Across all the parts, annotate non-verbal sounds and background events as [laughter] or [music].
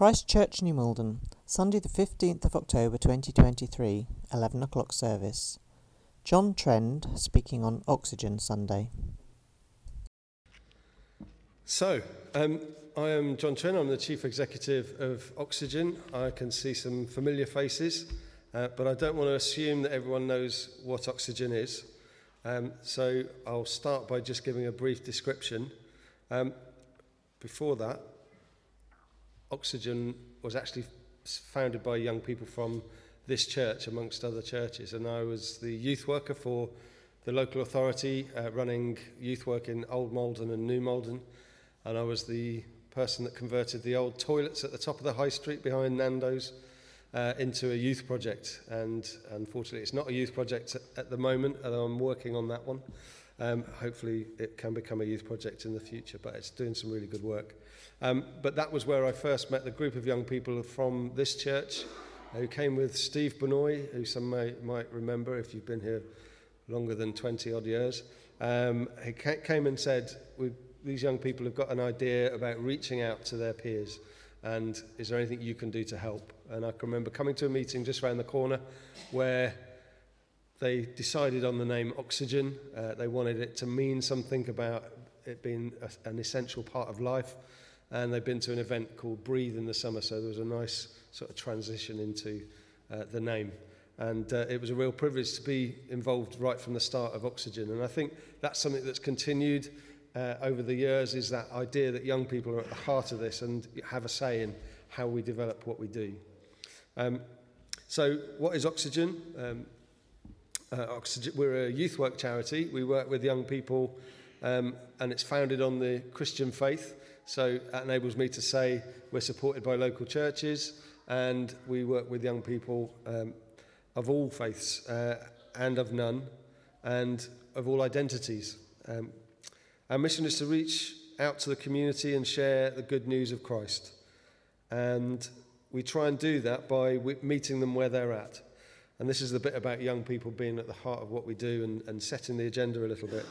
Christ Church, New Malden, Sunday the 15th of October 2023, 11 o'clock service. John Trend speaking on Oxygen Sunday. So, um, I am John Trend, I'm the Chief Executive of Oxygen. I can see some familiar faces, uh, but I don't want to assume that everyone knows what Oxygen is. Um, so, I'll start by just giving a brief description. Um, before that, Oxygen was actually founded by young people from this church, amongst other churches, and I was the youth worker for the local authority uh, running youth work in Old Malden and New Malden, and I was the person that converted the old toilets at the top of the high street behind Nando's uh, into a youth project. And unfortunately, it's not a youth project at the moment, although I'm working on that one. Um, hopefully, it can become a youth project in the future, but it's doing some really good work. Um, but that was where I first met the group of young people from this church who came with Steve Benoit, who some may, might remember if you've been here longer than 20 odd years. Um, he came and said, These young people have got an idea about reaching out to their peers, and is there anything you can do to help? And I can remember coming to a meeting just around the corner where they decided on the name Oxygen. Uh, they wanted it to mean something about it being a, an essential part of life. and they've been to an event called Breathe in the Summer, so there was a nice sort of transition into uh, the name. And uh, it was a real privilege to be involved right from the start of Oxygen. And I think that's something that's continued uh, over the years is that idea that young people are at the heart of this and have a say in how we develop what we do. Um, so what is Oxygen? Um, uh, Oxygen, we're a youth work charity. We work with young people um, and it's founded on the Christian faith. So that enables me to say we're supported by local churches, and we work with young people um, of all faiths uh, and of none, and of all identities. Um, our mission is to reach out to the community and share the good news of Christ. And we try and do that by meeting them where they're at. And this is the bit about young people being at the heart of what we do and, and setting the agenda a little bit.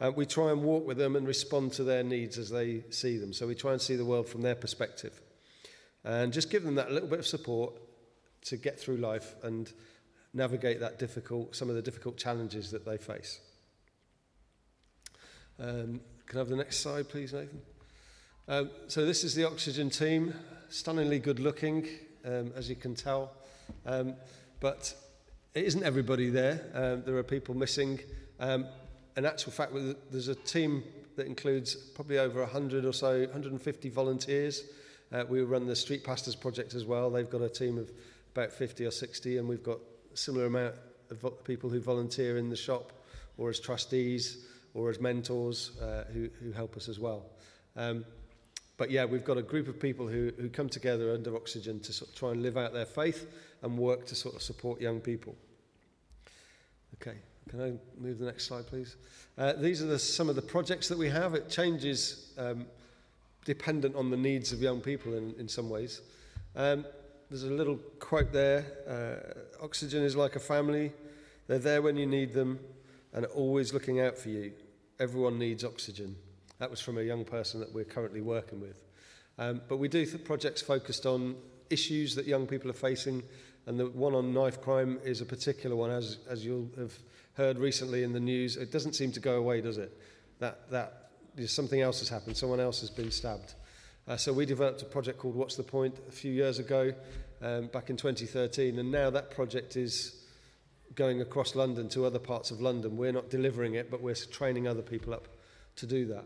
Uh, we try and walk with them and respond to their needs as they see them. So we try and see the world from their perspective. And just give them that little bit of support to get through life and navigate that difficult, some of the difficult challenges that they face. Um, can I have the next slide, please, Nathan? Um, so this is the Oxygen team, stunningly good looking, um, as you can tell. Um, but it isn't everybody there. Um, there are people missing. In actual fact, there's a team that includes probably over 100 or so, 150 volunteers. Uh, we run the Street Pastors Project as well. They've got a team of about 50 or 60, and we've got a similar amount of people who volunteer in the shop or as trustees or as mentors uh, who, who help us as well. Um, but yeah, we've got a group of people who, who come together under Oxygen to sort of try and live out their faith and work to sort of support young people. Okay, can I move the next slide, please? Uh, these are the, some of the projects that we have. It changes um, dependent on the needs of young people in, in some ways. Um, there's a little quote there uh, Oxygen is like a family, they're there when you need them and always looking out for you. Everyone needs oxygen. That was from a young person that we're currently working with. Um, but we do projects focused on issues that young people are facing, and the one on knife crime is a particular one, as, as you'll have heard recently in the news. It doesn't seem to go away, does it? That, that something else has happened, someone else has been stabbed. Uh, so we developed a project called What's the Point a few years ago, um, back in 2013, and now that project is going across London to other parts of London. We're not delivering it, but we're training other people up to do that.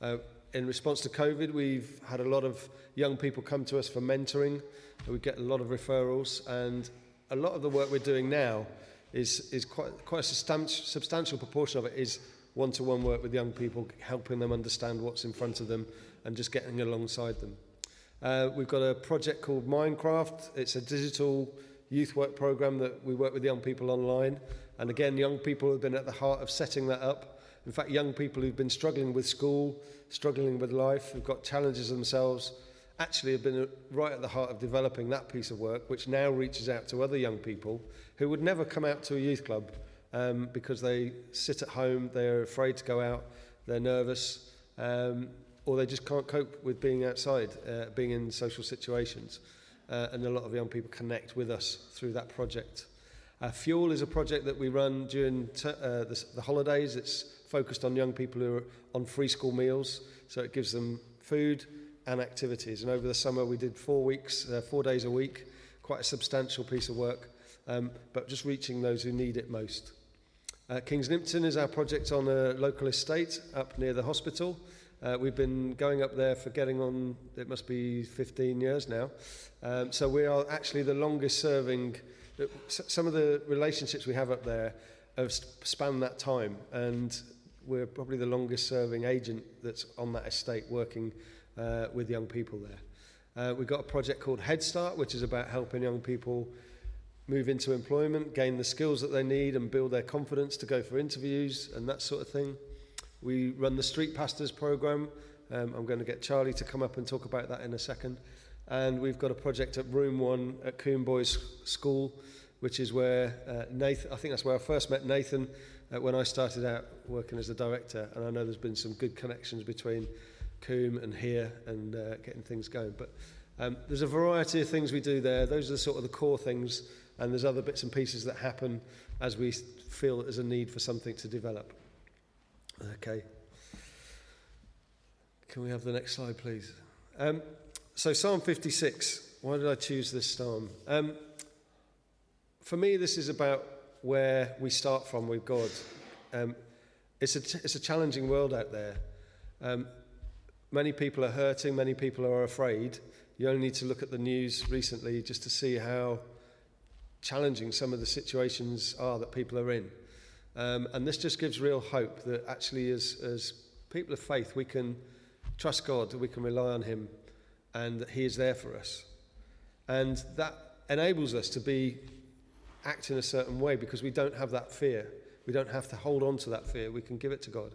Uh, in response to COVID, we've had a lot of young people come to us for mentoring. We get a lot of referrals, and a lot of the work we're doing now is, is quite, quite a substantial, substantial proportion of it is one-to-one work with young people, helping them understand what's in front of them and just getting alongside them. Uh, we've got a project called Minecraft. It's a digital youth work program that we work with young people online. And again, young people have been at the heart of setting that up. In fact, young people who've been struggling with school, struggling with life, who've got challenges themselves, actually have been right at the heart of developing that piece of work, which now reaches out to other young people who would never come out to a youth club um, because they sit at home, they're afraid to go out, they're nervous. Um, or they just can't cope with being outside, uh, being in social situations. Uh, and a lot of young people connect with us through that project. Uh, Fuel is a project that we run during t- uh, the, the holidays. It's focused on young people who are on free school meals, so it gives them food and activities. And over the summer, we did four weeks, uh, four days a week, quite a substantial piece of work, um, but just reaching those who need it most. Uh, Kings Nympton is our project on a local estate up near the hospital. Uh, we've been going up there for getting on, it must be 15 years now. Um, so we are actually the longest serving, some of the relationships we have up there have spanned that time. And we're probably the longest serving agent that's on that estate working uh, with young people there. Uh, we've got a project called Head Start, which is about helping young people move into employment, gain the skills that they need, and build their confidence to go for interviews and that sort of thing. We run the Street Pastors program. Um, I'm going to get Charlie to come up and talk about that in a second. And we've got a project at Room One at Coombe Boys School, which is where uh, Nathan, I think that's where I first met Nathan uh, when I started out working as a director. And I know there's been some good connections between Coombe and here and uh, getting things going. But um, there's a variety of things we do there. Those are sort of the core things. And there's other bits and pieces that happen as we feel there's a need for something to develop. Okay. Can we have the next slide, please? Um, so, Psalm 56. Why did I choose this psalm? Um, for me, this is about where we start from with God. Um, it's, a it's a challenging world out there. Um, many people are hurting, many people are afraid. You only need to look at the news recently just to see how challenging some of the situations are that people are in. Um, and this just gives real hope that actually, as, as people of faith, we can trust God, that we can rely on Him, and that He is there for us. And that enables us to be act in a certain way because we don't have that fear. We don't have to hold on to that fear. We can give it to God.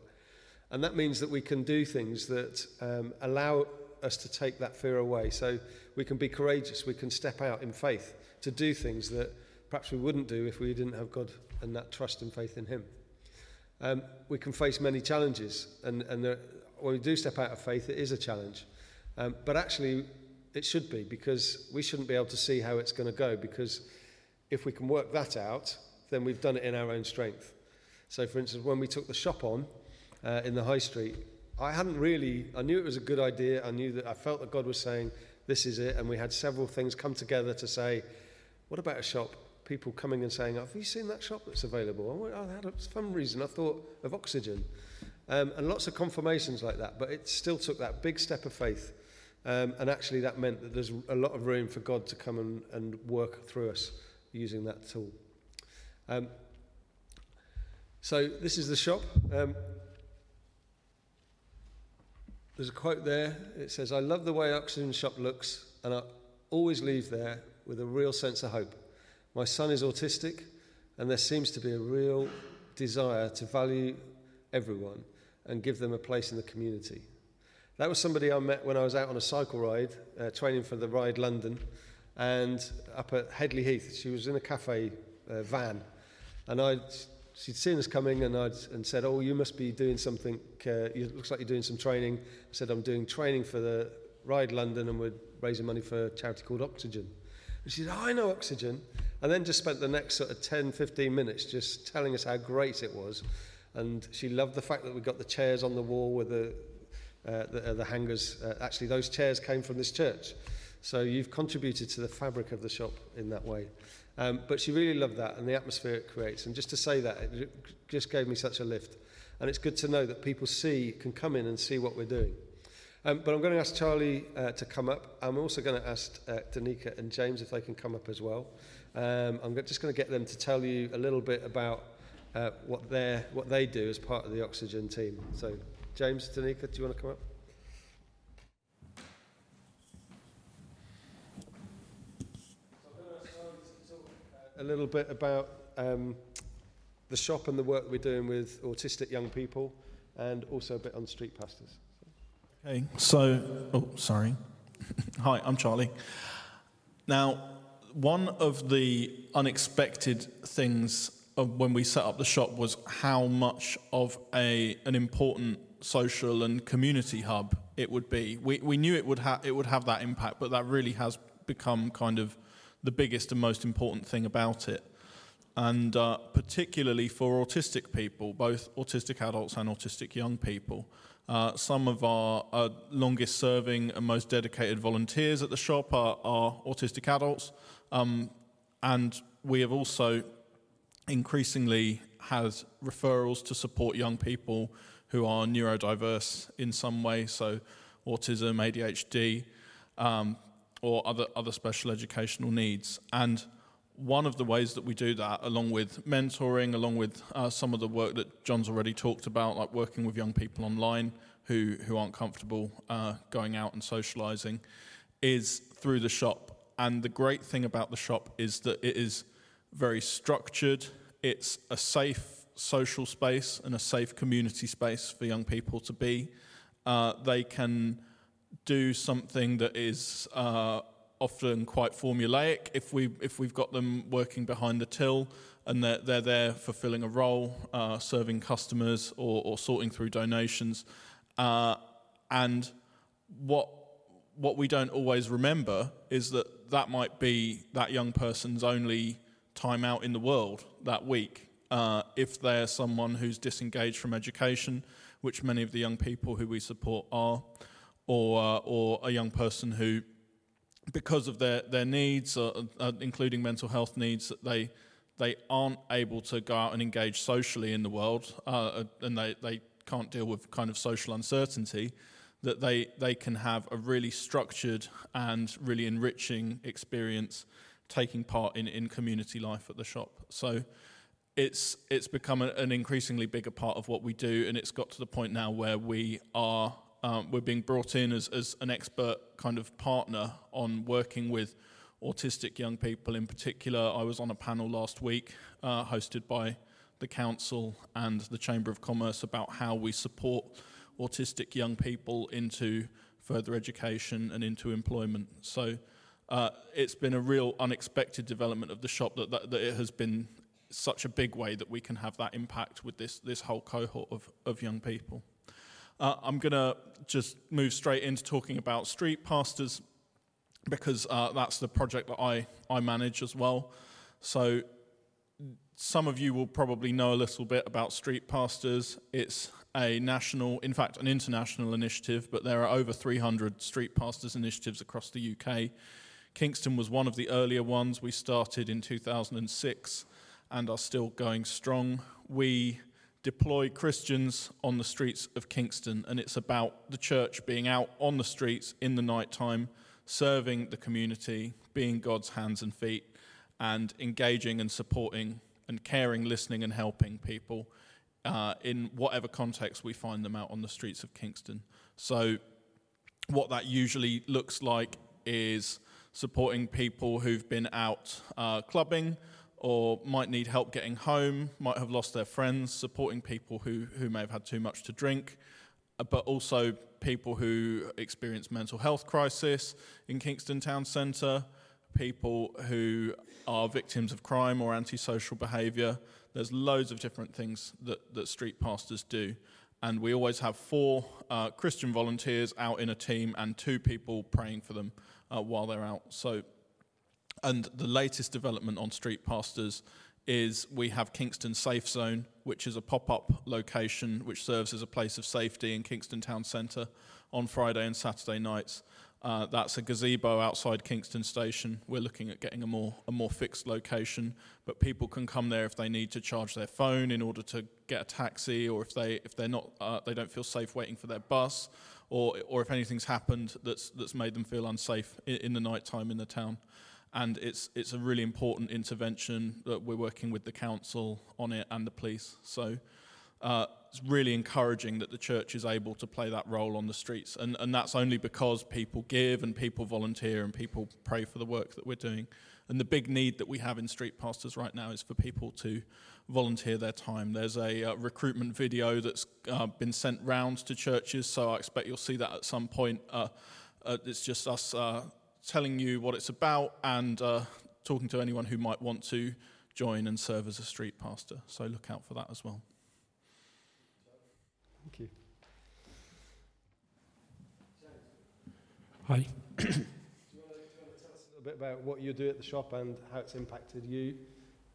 And that means that we can do things that um, allow us to take that fear away. So we can be courageous. We can step out in faith to do things that perhaps we wouldn't do if we didn't have God and that trust and faith in Him. Um, we can face many challenges, and, and there, when we do step out of faith, it is a challenge. Um, but actually, it should be because we shouldn't be able to see how it's going to go because if we can work that out, then we've done it in our own strength. So, for instance, when we took the shop on uh, in the high street, I hadn't really, I knew it was a good idea. I knew that I felt that God was saying, this is it. And we had several things come together to say, what about a shop? people coming and saying, Have you seen that shop that's available? I had, for some reason, I thought of oxygen. Um, and lots of confirmations like that, but it still took that big step of faith. Um, and actually, that meant that there's a lot of room for God to come and, and work through us using that tool. Um, so, this is the shop. Um, there's a quote there. It says, I love the way Oxygen Shop looks, and I always leave there with a real sense of hope. My son is autistic, and there seems to be a real desire to value everyone and give them a place in the community. That was somebody I met when I was out on a cycle ride, uh, training for the Ride London, and up at Headley Heath. She was in a cafe uh, van, and i she'd seen us coming and, I'd, and said, Oh, you must be doing something. Uh, it looks like you're doing some training. I said, I'm doing training for the Ride London, and we're raising money for a charity called Oxygen. And she said, oh, I know Oxygen. And then just spent the next sort of 10, 15 minutes just telling us how great it was. And she loved the fact that we got the chairs on the wall with the, uh, the, uh, the hangers. Uh, actually, those chairs came from this church. So you've contributed to the fabric of the shop in that way. Um, but she really loved that and the atmosphere it creates. And just to say that, it just gave me such a lift. And it's good to know that people see, can come in and see what we're doing. Um, but I'm going to ask Charlie uh, to come up. I'm also going to ask uh, Danica and James if they can come up as well. Um, I'm just going to get them to tell you a little bit about uh, what, what they do as part of the Oxygen team. So, James, Danica, do you want to come up? A little bit about um, the shop and the work we're doing with autistic young people, and also a bit on street pastors. Okay, so, oh, sorry. [laughs] Hi, I'm Charlie. Now, one of the unexpected things when we set up the shop was how much of a, an important social and community hub it would be. We, we knew it would, it would have that impact, but that really has become kind of the biggest and most important thing about it. And uh, particularly for autistic people, both autistic adults and autistic young people. Uh, some of our uh, longest serving and most dedicated volunteers at the shop are, are autistic adults. Um, and we have also increasingly had referrals to support young people who are neurodiverse in some way, so autism, ADHD, um, or other, other special educational needs. And one of the ways that we do that, along with mentoring, along with uh, some of the work that John's already talked about, like working with young people online who, who aren't comfortable uh, going out and socializing, is through the shop. And the great thing about the shop is that it is very structured, it's a safe social space and a safe community space for young people to be. Uh, they can do something that is uh, often quite formulaic if, we, if we've got them working behind the till and they're, they're there fulfilling a role, uh, serving customers or, or, sorting through donations. Uh, and what, what we don't always remember is that that might be that young person's only time out in the world that week uh, if they're someone who's disengaged from education, which many of the young people who we support are, or, uh, or a young person who, because of their, their needs, uh, uh, including mental health needs, that they, they aren't able to go out and engage socially in the world, uh, and they, they can't deal with kind of social uncertainty, that they, they can have a really structured and really enriching experience taking part in, in community life at the shop. So it's it's become an increasingly bigger part of what we do, and it's got to the point now where we are um, we're being brought in as, as an expert kind of partner on working with autistic young people. In particular, I was on a panel last week uh, hosted by the council and the Chamber of Commerce about how we support autistic young people into further education and into employment. So. Uh, it's been a real unexpected development of the shop that, that, that, it has been such a big way that we can have that impact with this, this whole cohort of, of young people. Uh, I'm going to just move straight into talking about street pastors because uh, that's the project that I, I manage as well. So, some of you will probably know a little bit about street pastors. It's a national, in fact, an international initiative, but there are over 300 street pastors initiatives across the UK. Kingston was one of the earlier ones. We started in 2006 and are still going strong. We deploy Christians on the streets of Kingston, and it's about the church being out on the streets in the night time, serving the community, being God's hands and feet, and engaging and supporting and caring, listening, and helping people uh, in whatever context we find them out on the streets of Kingston. So, what that usually looks like is supporting people who've been out uh, clubbing or might need help getting home, might have lost their friends, supporting people who, who may have had too much to drink, uh, but also people who experience mental health crisis in Kingston Town Centre, people who are victims of crime or antisocial behaviour. There's loads of different things that, that street pastors do. And we always have four uh, Christian volunteers out in a team and two people praying for them uh, while they're out. So and the latest development on Street Pastors is we have Kingston Safe Zone, which is a pop up location which serves as a place of safety in Kingston Town Centre on Friday and Saturday nights. Uh, that's a gazebo outside Kingston Station. We're looking at getting a more a more fixed location, but people can come there if they need to charge their phone in order to get a taxi, or if they if they're not uh, they don't feel safe waiting for their bus, or or if anything's happened that's that's made them feel unsafe in, in the night time in the town and it's it's a really important intervention that we're working with the council on it and the police. So uh, it's really encouraging that the church is able to play that role on the streets, and and that's only because people give and people volunteer and people pray for the work that we're doing. And the big need that we have in street pastors right now is for people to volunteer their time. There's a uh, recruitment video that's uh, been sent round to churches, so I expect you'll see that at some point. Uh, uh it's just us uh, telling you what it's about and uh, talking to anyone who might want to join and serve as a street pastor. So look out for that as well. Thank you. Hi. [coughs] do, you want to, do you want to tell us a little bit about what you do at the shop and how it's impacted you?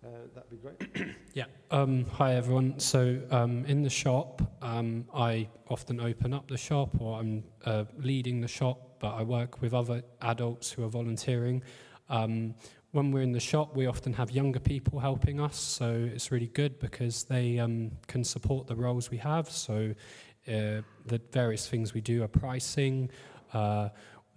Uh, that'd be great. [coughs] Yeah. Um, hi, everyone. So, um, in the shop, um, I often open up the shop or I'm uh, leading the shop, but I work with other adults who are volunteering. Um, when we're in the shop, we often have younger people helping us, so it's really good because they um, can support the roles we have. So, uh, the various things we do are pricing. Uh,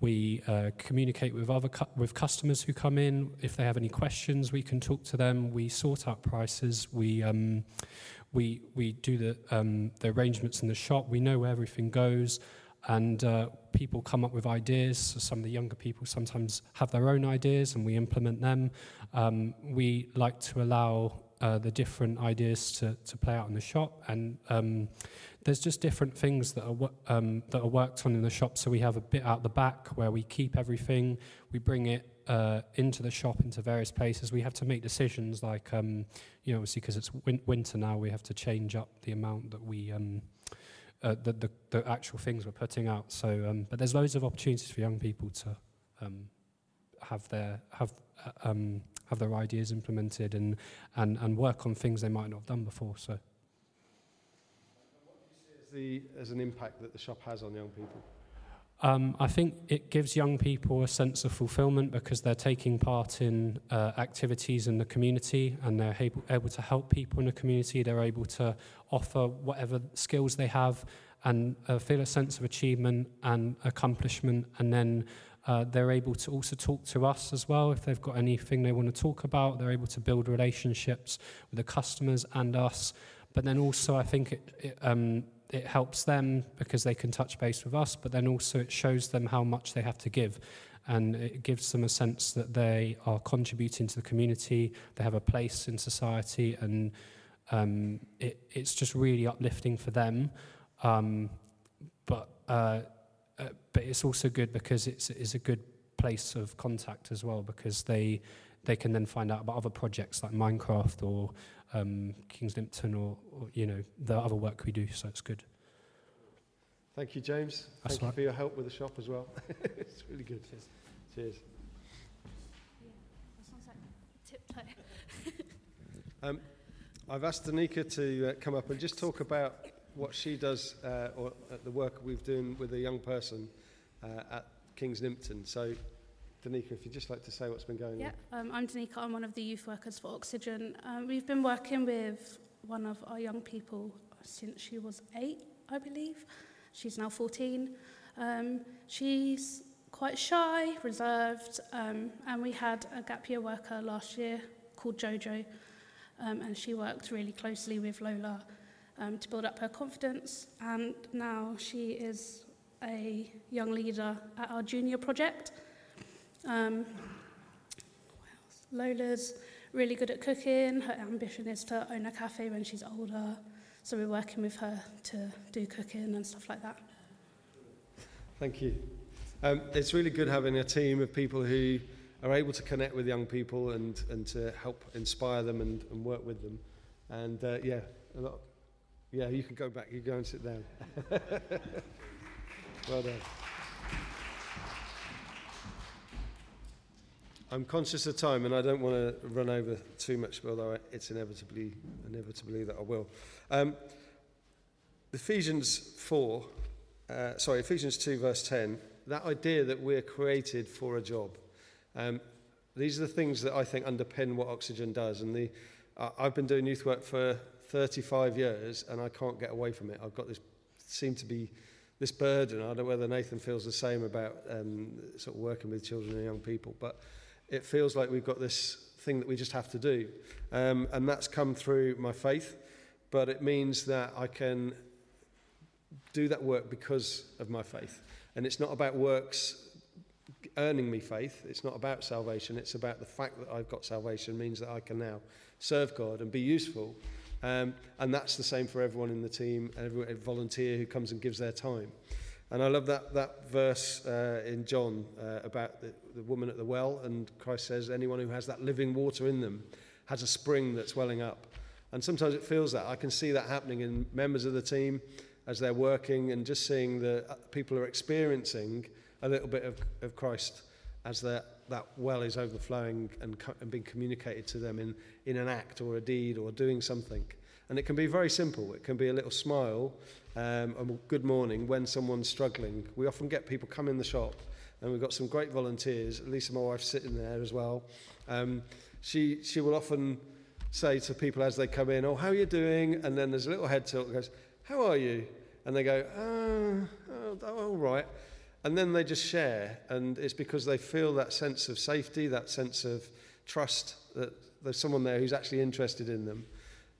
we uh, communicate with other cu- with customers who come in. If they have any questions, we can talk to them. We sort out prices. We um, we we do the um, the arrangements in the shop. We know where everything goes, and uh, people come up with ideas. So some of the younger people sometimes have their own ideas, and we implement them. Um, we like to allow uh, the different ideas to, to play out in the shop, and um, there's just different things that are um, that are worked on in the shop. So we have a bit out the back where we keep everything. We bring it uh, into the shop into various places. We have to make decisions like um, you know, obviously because it's win- winter now, we have to change up the amount that we. Uh, the, the, the actual things we're putting out. So, um, but there's loads of opportunities for young people to um, have their have uh, um, have their ideas implemented and, and and work on things they might not have done before. So. As, the, as an impact that the shop has on young people? Um, I think it gives young people a sense of fulfillment because they're taking part in uh, activities in the community and they're able, able to help people in the community. They're able to offer whatever skills they have and uh, feel a sense of achievement and accomplishment. And then uh, they're able to also talk to us as well if they've got anything they want to talk about. They're able to build relationships with the customers and us. But then also, I think it, it um, it helps them because they can touch base with us, but then also it shows them how much they have to give. And it gives them a sense that they are contributing to the community, they have a place in society, and um, it, it's just really uplifting for them. Um, but, uh, uh, but it's also good because it's, it's a good place of contact as well because they, they can then find out about other projects like Minecraft or um, Kings Nympton or, or, you know, the other work we do, so it's good. Thank you, James. That's Thank you for your help with the shop as well. [laughs] it's really good. Cheers. Cheers. That [laughs] like. Um, I've asked Danica to uh, come up and just talk about what she does uh, or uh, the work we've done with a young person uh, at Kings Nympton. So, Danica, if you'd just like to say what's been going Yeah, um, I'm Danica. I'm one of the youth workers for Oxygen. Um, we've been working with one of our young people since she was eight, I believe. She's now 14. Um, she's quite shy, reserved, um, and we had a gap year worker last year called Jojo, um, and she worked really closely with Lola um, to build up her confidence. And now she is a young leader at our junior project. Um, Lola's really good at cooking. Her ambition is to own a cafe when she's older. So we're working with her to do cooking and stuff like that. Thank you. Um, it's really good having a team of people who are able to connect with young people and, and to help inspire them and, and work with them. And uh, yeah, a lot. Yeah, you can go back. You go and sit down. [laughs] well done. I'm conscious of time, and I don't want to run over too much, although it's inevitably inevitably that I will. Um, Ephesians four, uh, sorry, Ephesians two, verse ten. That idea that we're created for a job. Um, these are the things that I think underpin what Oxygen does. And the, uh, I've been doing youth work for 35 years, and I can't get away from it. I've got this seem to be this burden. I don't know whether Nathan feels the same about um, sort of working with children and young people, but it feels like we've got this thing that we just have to do. Um, and that's come through my faith, but it means that I can do that work because of my faith. And it's not about works earning me faith. It's not about salvation. It's about the fact that I've got salvation means that I can now serve God and be useful. Um, and that's the same for everyone in the team, every every volunteer who comes and gives their time. And I love that, that verse uh, in John uh, about the, the woman at the well, and Christ says, anyone who has that living water in them has a spring that's welling up. And sometimes it feels that. I can see that happening in members of the team as they're working and just seeing that people are experiencing a little bit of, of Christ as that, that well is overflowing and, co- and being communicated to them in, in an act or a deed or doing something. And it can be very simple. It can be a little smile um, a good morning when someone's struggling. We often get people come in the shop and we've got some great volunteers. Lisa, my wife's sitting there as well. Um, she, she will often say to people as they come in, oh, how are you doing? And then there's a little head tilt that goes, how are you? And they go, oh, oh, all right. And then they just share. And it's because they feel that sense of safety, that sense of trust that there's someone there who's actually interested in them.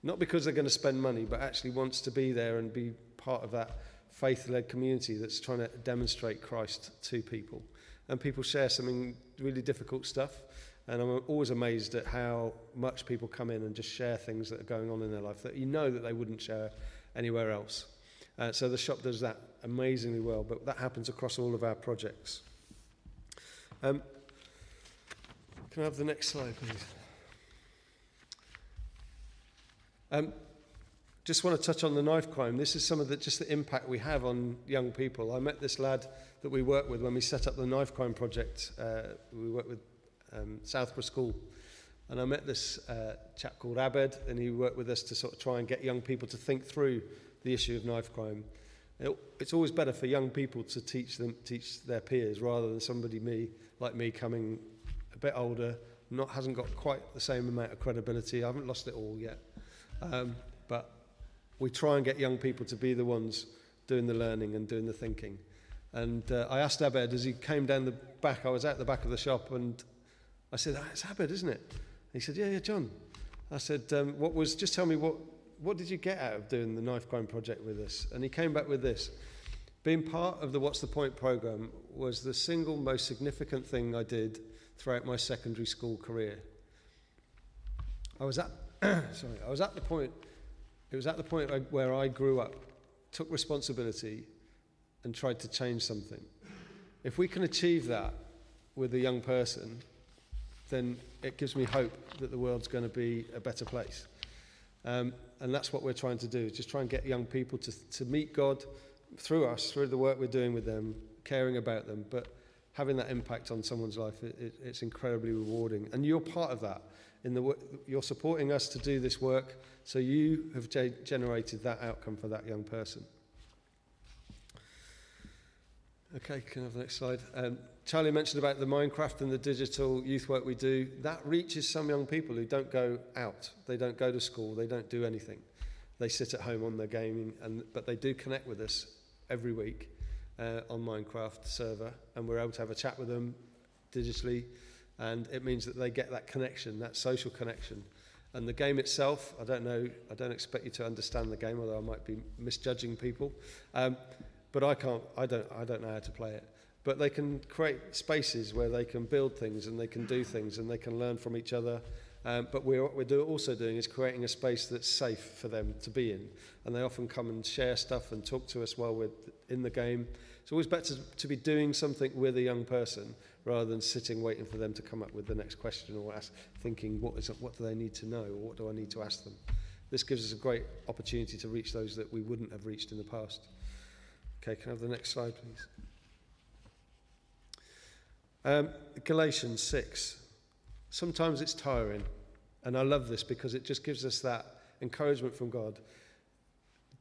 Not because they're going to spend money, but actually wants to be there and be part of that faith led community that's trying to demonstrate Christ to people. And people share something really difficult stuff. And I'm always amazed at how much people come in and just share things that are going on in their life that you know that they wouldn't share anywhere else. Uh, so the shop does that amazingly well, but that happens across all of our projects. Um, can I have the next slide, please? Um, just want to touch on the knife crime. This is some of the just the impact we have on young people. I met this lad that we worked with when we set up the knife crime project. Uh, we worked with um, Southborough School, and I met this uh, chap called Abed, and he worked with us to sort of try and get young people to think through the issue of knife crime. It, it's always better for young people to teach them, teach their peers, rather than somebody me like me coming a bit older, not hasn't got quite the same amount of credibility. I haven't lost it all yet, um, but we try and get young people to be the ones doing the learning and doing the thinking. And uh, I asked Abed as he came down the back. I was at the back of the shop, and I said, ah, "It's Abed, isn't it?" He said, "Yeah, yeah, John." I said, um, "What was? Just tell me what what did you get out of doing the knife crime project with us? And he came back with this. Being part of the What's the Point program was the single most significant thing I did throughout my secondary school career. I was at, [clears throat] sorry, I was at the point, it was at the point where I grew up, took responsibility, and tried to change something. If we can achieve that with a young person, then it gives me hope that the world's going to be a better place. Um, and that's what we're trying to do, just try and get young people to, to meet God through us, through the work we're doing with them, caring about them, but having that impact on someone's life, it, it, it's incredibly rewarding. And you're part of that. In the, you're supporting us to do this work, so you have ge- generated that outcome for that young person. Okay, can I have the next slide? Um, Charlie mentioned about the Minecraft and the digital youth work we do. That reaches some young people who don't go out. They don't go to school. They don't do anything. They sit at home on their gaming, and, but they do connect with us every week uh, on Minecraft server, and we're able to have a chat with them digitally, and it means that they get that connection, that social connection. And the game itself, I don't know, I don't expect you to understand the game, although I might be misjudging people. Um, but I can't, I don't, I don't know how to play it but they can create spaces where they can build things and they can do things and they can learn from each other. Um, but we're, what we're do, also doing is creating a space that's safe for them to be in. And they often come and share stuff and talk to us while we're in the game. It's always better to, to be doing something with a young person rather than sitting waiting for them to come up with the next question or ask, thinking, what, is what do they need to know or what do I need to ask them? This gives us a great opportunity to reach those that we wouldn't have reached in the past. Okay, can I have the next slide, please? Um, Galatians 6. Sometimes it's tiring, and I love this because it just gives us that encouragement from God.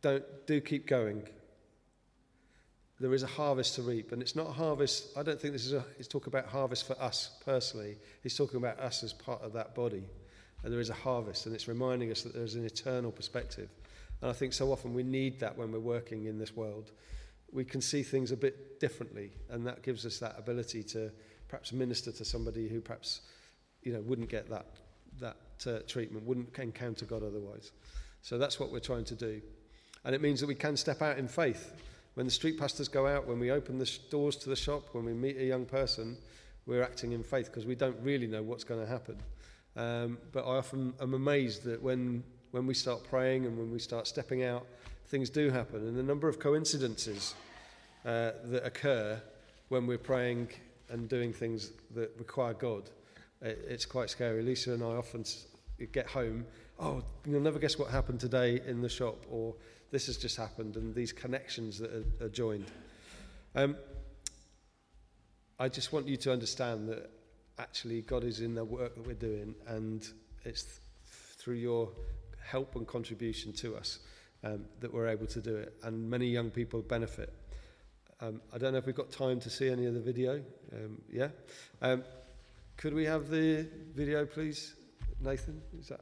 Don't, do keep going. There is a harvest to reap, and it's not harvest. I don't think this is a, he's talking about harvest for us personally. He's talking about us as part of that body. And there is a harvest, and it's reminding us that there's an eternal perspective. And I think so often we need that when we're working in this world. We can see things a bit differently, and that gives us that ability to perhaps minister to somebody who perhaps you know wouldn't get that that uh, treatment, wouldn't encounter God otherwise. So that's what we're trying to do, and it means that we can step out in faith. When the street pastors go out, when we open the doors to the shop, when we meet a young person, we're acting in faith because we don't really know what's going to happen. Um, but I often am amazed that when when we start praying and when we start stepping out, things do happen, and the number of coincidences uh, that occur when we're praying and doing things that require God, it, it's quite scary. Lisa and I often get home, oh, you'll never guess what happened today in the shop, or this has just happened, and these connections that are, are joined. Um, I just want you to understand that actually God is in the work that we're doing, and it's th- through your help and contribution to us um, that we're able to do it, and many young people benefit. Um, I don't know if we've got time to see any of the video. Um, yeah? Um, could we have the video, please, Nathan? Is that?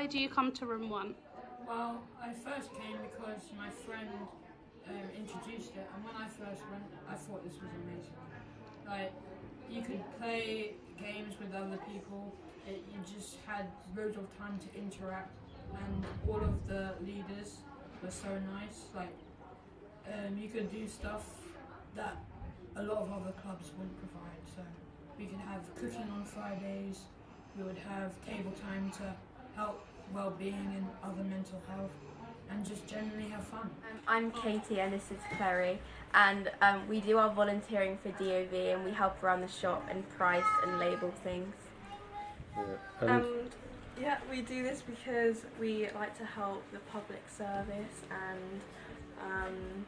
Why do you come to room one? Well, I first came because my friend um, introduced it, and when I first went, I thought this was amazing. Like, you could play games with other people, it, you just had loads of time to interact, and all of the leaders were so nice. Like, um, you could do stuff that a lot of other clubs wouldn't provide. So, we could have cooking on Fridays, we would have table time to help well-being and other mental health and just generally have fun. Um, I'm Katie and this is Clary and um, we do our volunteering for DofE and we help around the shop and price and label things. yeah. And Um, yeah, we do this because we like to help the public service and um,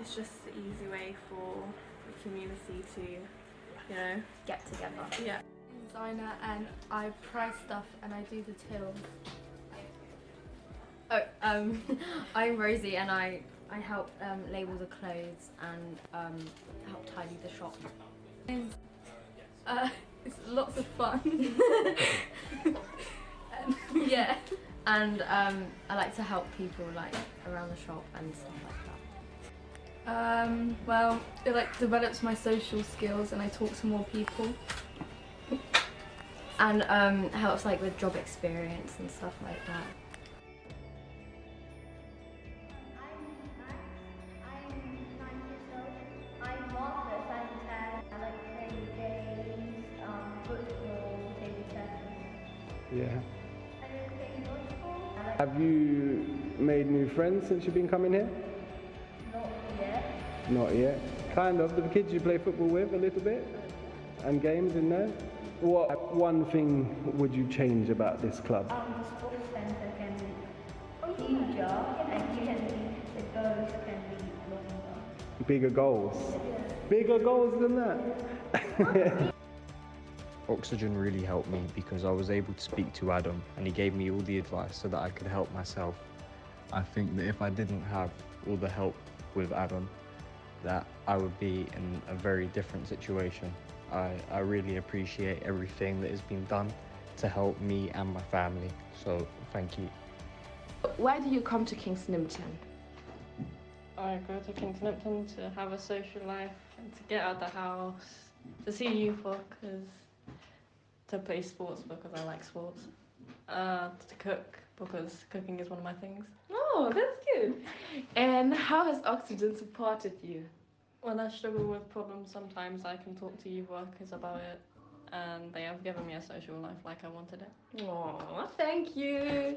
it's just the easy way for the community to, you know, Get together. yeah. Designer and I price stuff and I do the till. Oh, um, [laughs] I'm Rosie and I, I help um, label the clothes and um, help tidy the shop. Uh, [laughs] it's lots of fun. [laughs] Yeah. And um, I like to help people like around the shop and stuff like that. Um, well, it like develops my social skills and I talk to more people. And um, helps like with job experience and stuff like that. I'm Martha Sanchez. I like playing games, um, football, table tennis. Yeah. I like playing dodgeball. I like Have you made new friends since you've been coming here? not yet. Not yet. Kind of. The kids you play football with a little bit? And games in there? What one thing would you change about this club? Um, the sports center can be huger and you can be, the goals can be longer. Bigger goals. Bigger goals than that? [laughs] Oxygen really helped me because I was able to speak to Adam and he gave me all the advice so that I could help myself. I think that if I didn't have all the help with Adam, that I would be in a very different situation. I, I really appreciate everything that has been done to help me and my family. So thank you. Why do you come to Kingston Impton? I go to Kingston Upton to have a social life and to get out of the house, to see youth because to play sports because I like sports, uh, to cook because cooking is one of my things. Oh, that's good. And how has Oxygen supported you? When I struggle with problems, sometimes I can talk to youth workers about it, and they have given me a social life like I wanted it. Oh, thank you.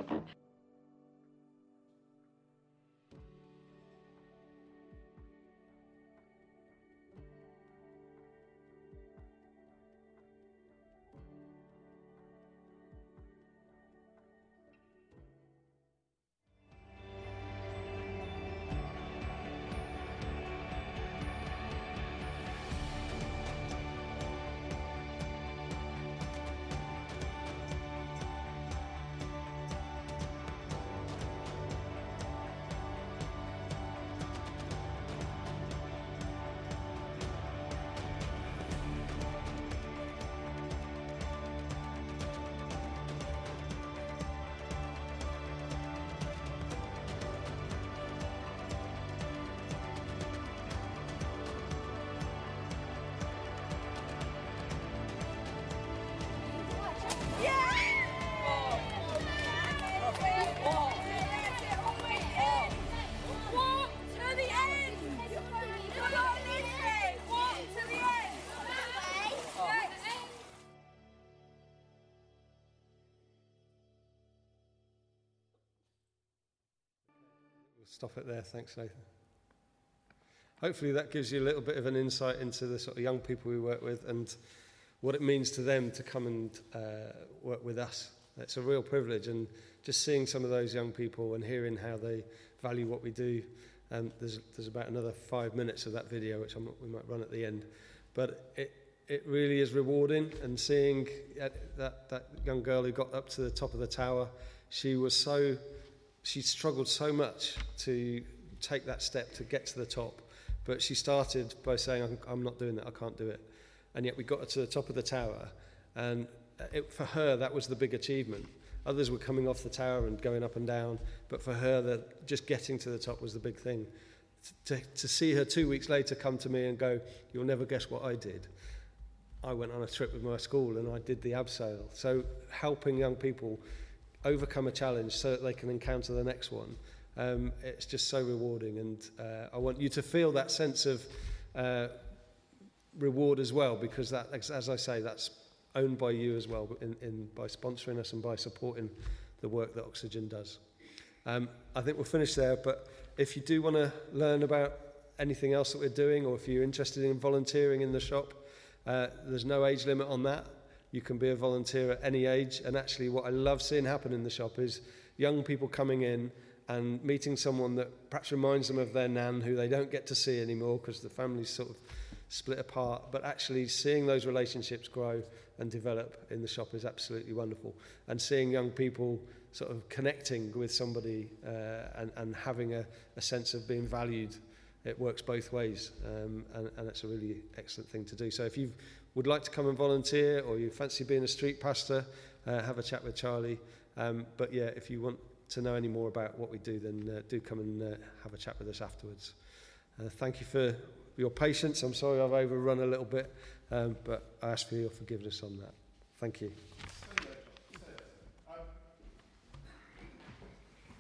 Stop it there. Thanks, Nathan. Hopefully, that gives you a little bit of an insight into the sort of young people we work with and what it means to them to come and uh, work with us. It's a real privilege, and just seeing some of those young people and hearing how they value what we do. Um, there's, there's about another five minutes of that video, which I'm, we might run at the end. But it, it really is rewarding, and seeing that, that young girl who got up to the top of the tower, she was so, she struggled so much to take that step to get to the top. But she started by saying, I'm, I'm not doing that, I can't do it. And yet we got her to the top of the tower, and it, for her, that was the big achievement. Others were coming off the tower and going up and down, but for her, that just getting to the top was the big thing. To, to see her two weeks later come to me and go, You'll never guess what I did. I went on a trip with my school and I did the abseil. So, helping young people overcome a challenge so that they can encounter the next one, um, it's just so rewarding. And uh, I want you to feel that sense of uh, reward as well, because that, as I say, that's owned by you as well in, in, by sponsoring us and by supporting the work that Oxygen does. Um, I think we'll finish there, but if you do want to learn about anything else that we're doing or if you're interested in volunteering in the shop, uh, there's no age limit on that. You can be a volunteer at any age. And actually, what I love seeing happen in the shop is young people coming in and meeting someone that perhaps reminds them of their nan who they don't get to see anymore because the family's sort of split apart. But actually, seeing those relationships grow and develop in the shop is absolutely wonderful. And seeing young people sort of connecting with somebody uh, and, and having a, a sense of being valued, it works both ways. Um, and, and it's a really excellent thing to do. So if you would like to come and volunteer or you fancy being a street pastor, uh, have a chat with Charlie. Um, but yeah, if you want to know any more about what we do, then uh, do come and uh, have a chat with us afterwards. Uh, thank you for your patience. I'm sorry I've overrun a little bit. Um, but I ask for your forgiveness on that. Thank you.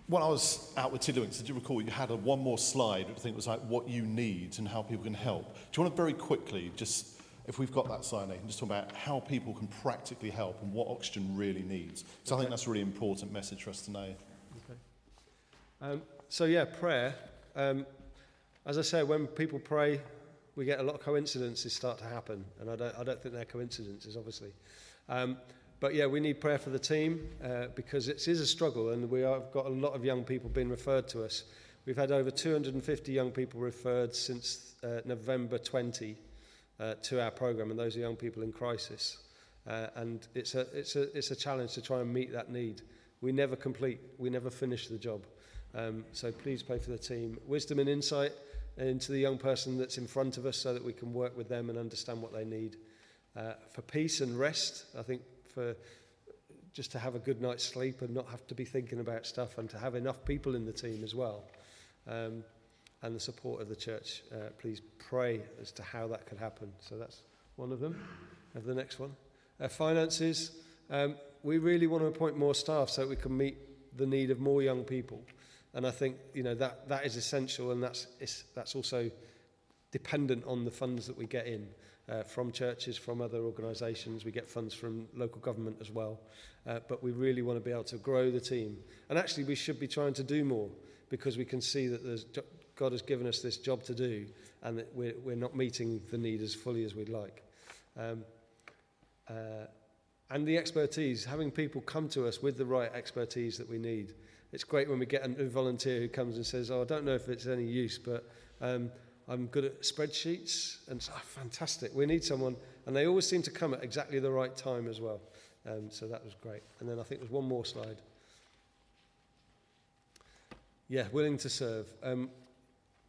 When I was out with Tiddlywinks, did you recall you had a, one more slide, which I think was like what you need and how people can help. Do you want to very quickly, just if we've got that slide, Nathan, just talk about how people can practically help and what Oxygen really needs? So okay. I think that's a really important message for us to know. Okay. Um, so, yeah, prayer. Um, as I say, when people pray, we get a lot of coincidences start to happen, and I don't, I don't think they're coincidences, obviously. Um, but yeah, we need prayer for the team uh, because it is a struggle, and we have got a lot of young people being referred to us. We've had over 250 young people referred since uh, November 20 uh, to our program, and those are young people in crisis. Uh, and it's a, it's, a, it's a challenge to try and meet that need. We never complete, we never finish the job. Um, so please pray for the team. Wisdom and insight into the young person that's in front of us so that we can work with them and understand what they need. Uh, for peace and rest, I think for just to have a good night's sleep and not have to be thinking about stuff and to have enough people in the team as well. Um, and the support of the church. Uh, please pray as to how that could happen. So that's one of them. Have the next one. Uh, finances. Um, we really want to appoint more staff so we can meet the need of more young people. And I think you know that that is essential, and that's that's also dependent on the funds that we get in uh, from churches, from other organisations. We get funds from local government as well. Uh, but we really want to be able to grow the team. And actually, we should be trying to do more because we can see that there's, God has given us this job to do and that we're, we're not meeting the need as fully as we'd like. Um, uh, and the expertise, having people come to us with the right expertise that we need it's great when we get a volunteer who comes and says, oh, I don't know if it's any use, but um, I'm good at spreadsheets. And oh, fantastic. We need someone. And they always seem to come at exactly the right time as well. Um, so that was great. And then I think there's one more slide. Yeah, willing to serve. Um,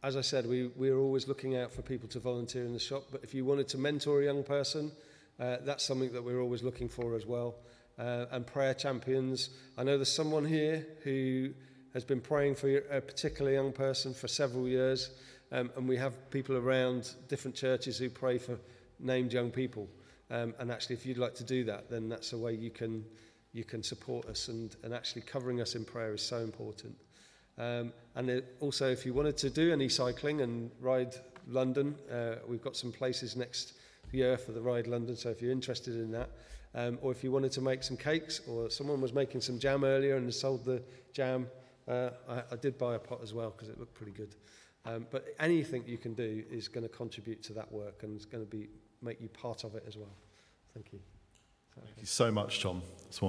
as I said, we, we're always looking out for people to volunteer in the shop. But if you wanted to mentor a young person, uh, that's something that we're always looking for as well uh, and prayer champions. I know there's someone here who has been praying for a particular young person for several years, um, and we have people around different churches who pray for named young people. Um, and actually, if you'd like to do that, then that's a way you can you can support us, and, and actually covering us in prayer is so important. Um, and also, if you wanted to do any cycling and ride London, uh, we've got some places next year for the Ride London. So if you're interested in that, um, or if you wanted to make some cakes, or someone was making some jam earlier and sold the jam, Uh, I, I did buy a pot as well because it looked pretty good. Um, but anything you can do is going to contribute to that work and is going to be make you part of it as well. Thank you. Thank you so much, Tom.